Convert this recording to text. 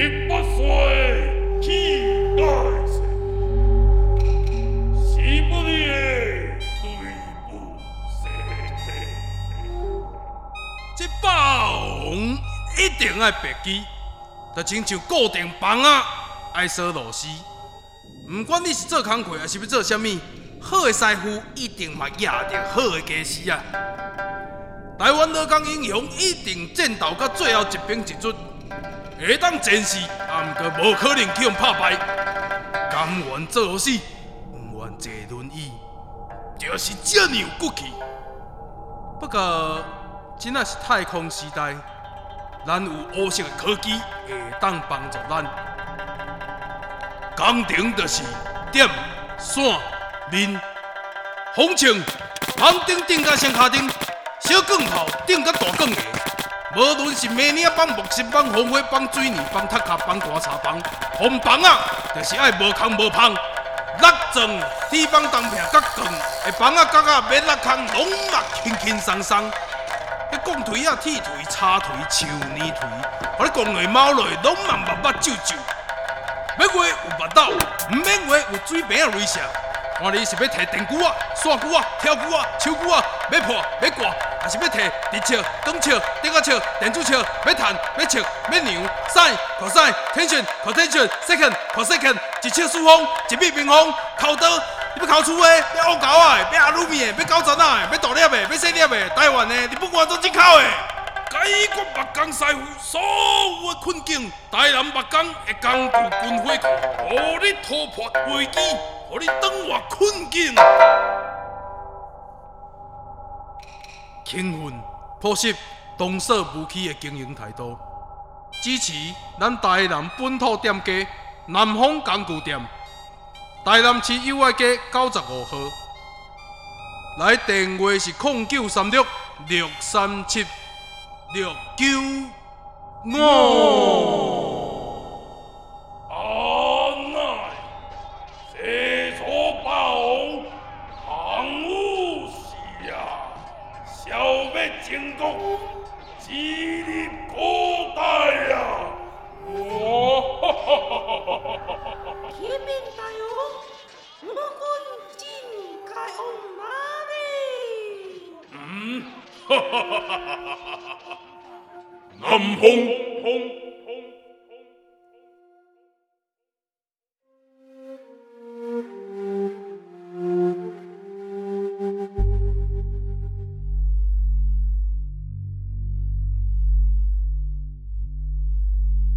一包水，几台车，四部的队。一定爱白鸡，特亲就固定房子，爱锁螺丝。唔管你是做工课还，是要做啥物，好的师傅一定嘛教着好的家师啊。台湾老港英雄一定战斗到最后一兵一卒。会当战死，啊，毋过无可能去用拍败。甘愿做老师，不愿坐轮椅，就是这么有骨气。不过，真的是太空时代，咱有黑色的科技会当帮助咱。工程就是点、线、面、风枪，房顶顶甲双卡顶。小钢炮顶甲大钢个，无论是马铃枋、木芯枋、风火枋、水泥枋、塔卡枋、棺柴枋，红枋啊，就是爱无空无芳。落钻铁枋当片较光，的枋啊角啊免落空，拢嘛轻轻松松。迄钢槌啊、铁腿、叉腿、树泥腿，互你讲落猫落，拢嘛目目睭睭。要话有目斗，毋免话有水平啊雷射。看你是要摕电锯啊、线锯啊、挑锯啊、锹锯啊，要破要挂。还是要摕直尺、短尺、顶个尺、电子尺，要弹要尺要量，sin、cos、tension、cotangent、secant、cosecant，一尺四方，一米平方，考倒，你要考粗的，要乌胶的，要阿鲁米的，要高层的，要大粒的，要细粒的，台湾的，你不管做进口的。解决木工师傅所有的困境，台南木工的工具军火库，让你突破危机，让你转换困境。勤奋、朴实、动手武器的经营态度，支持咱台南本土店家南方工具店，台南市友爱街九十五号，来电话是零九三六六三七六九五。全国地理交代やおケベンだよ日本人かおまれうん南本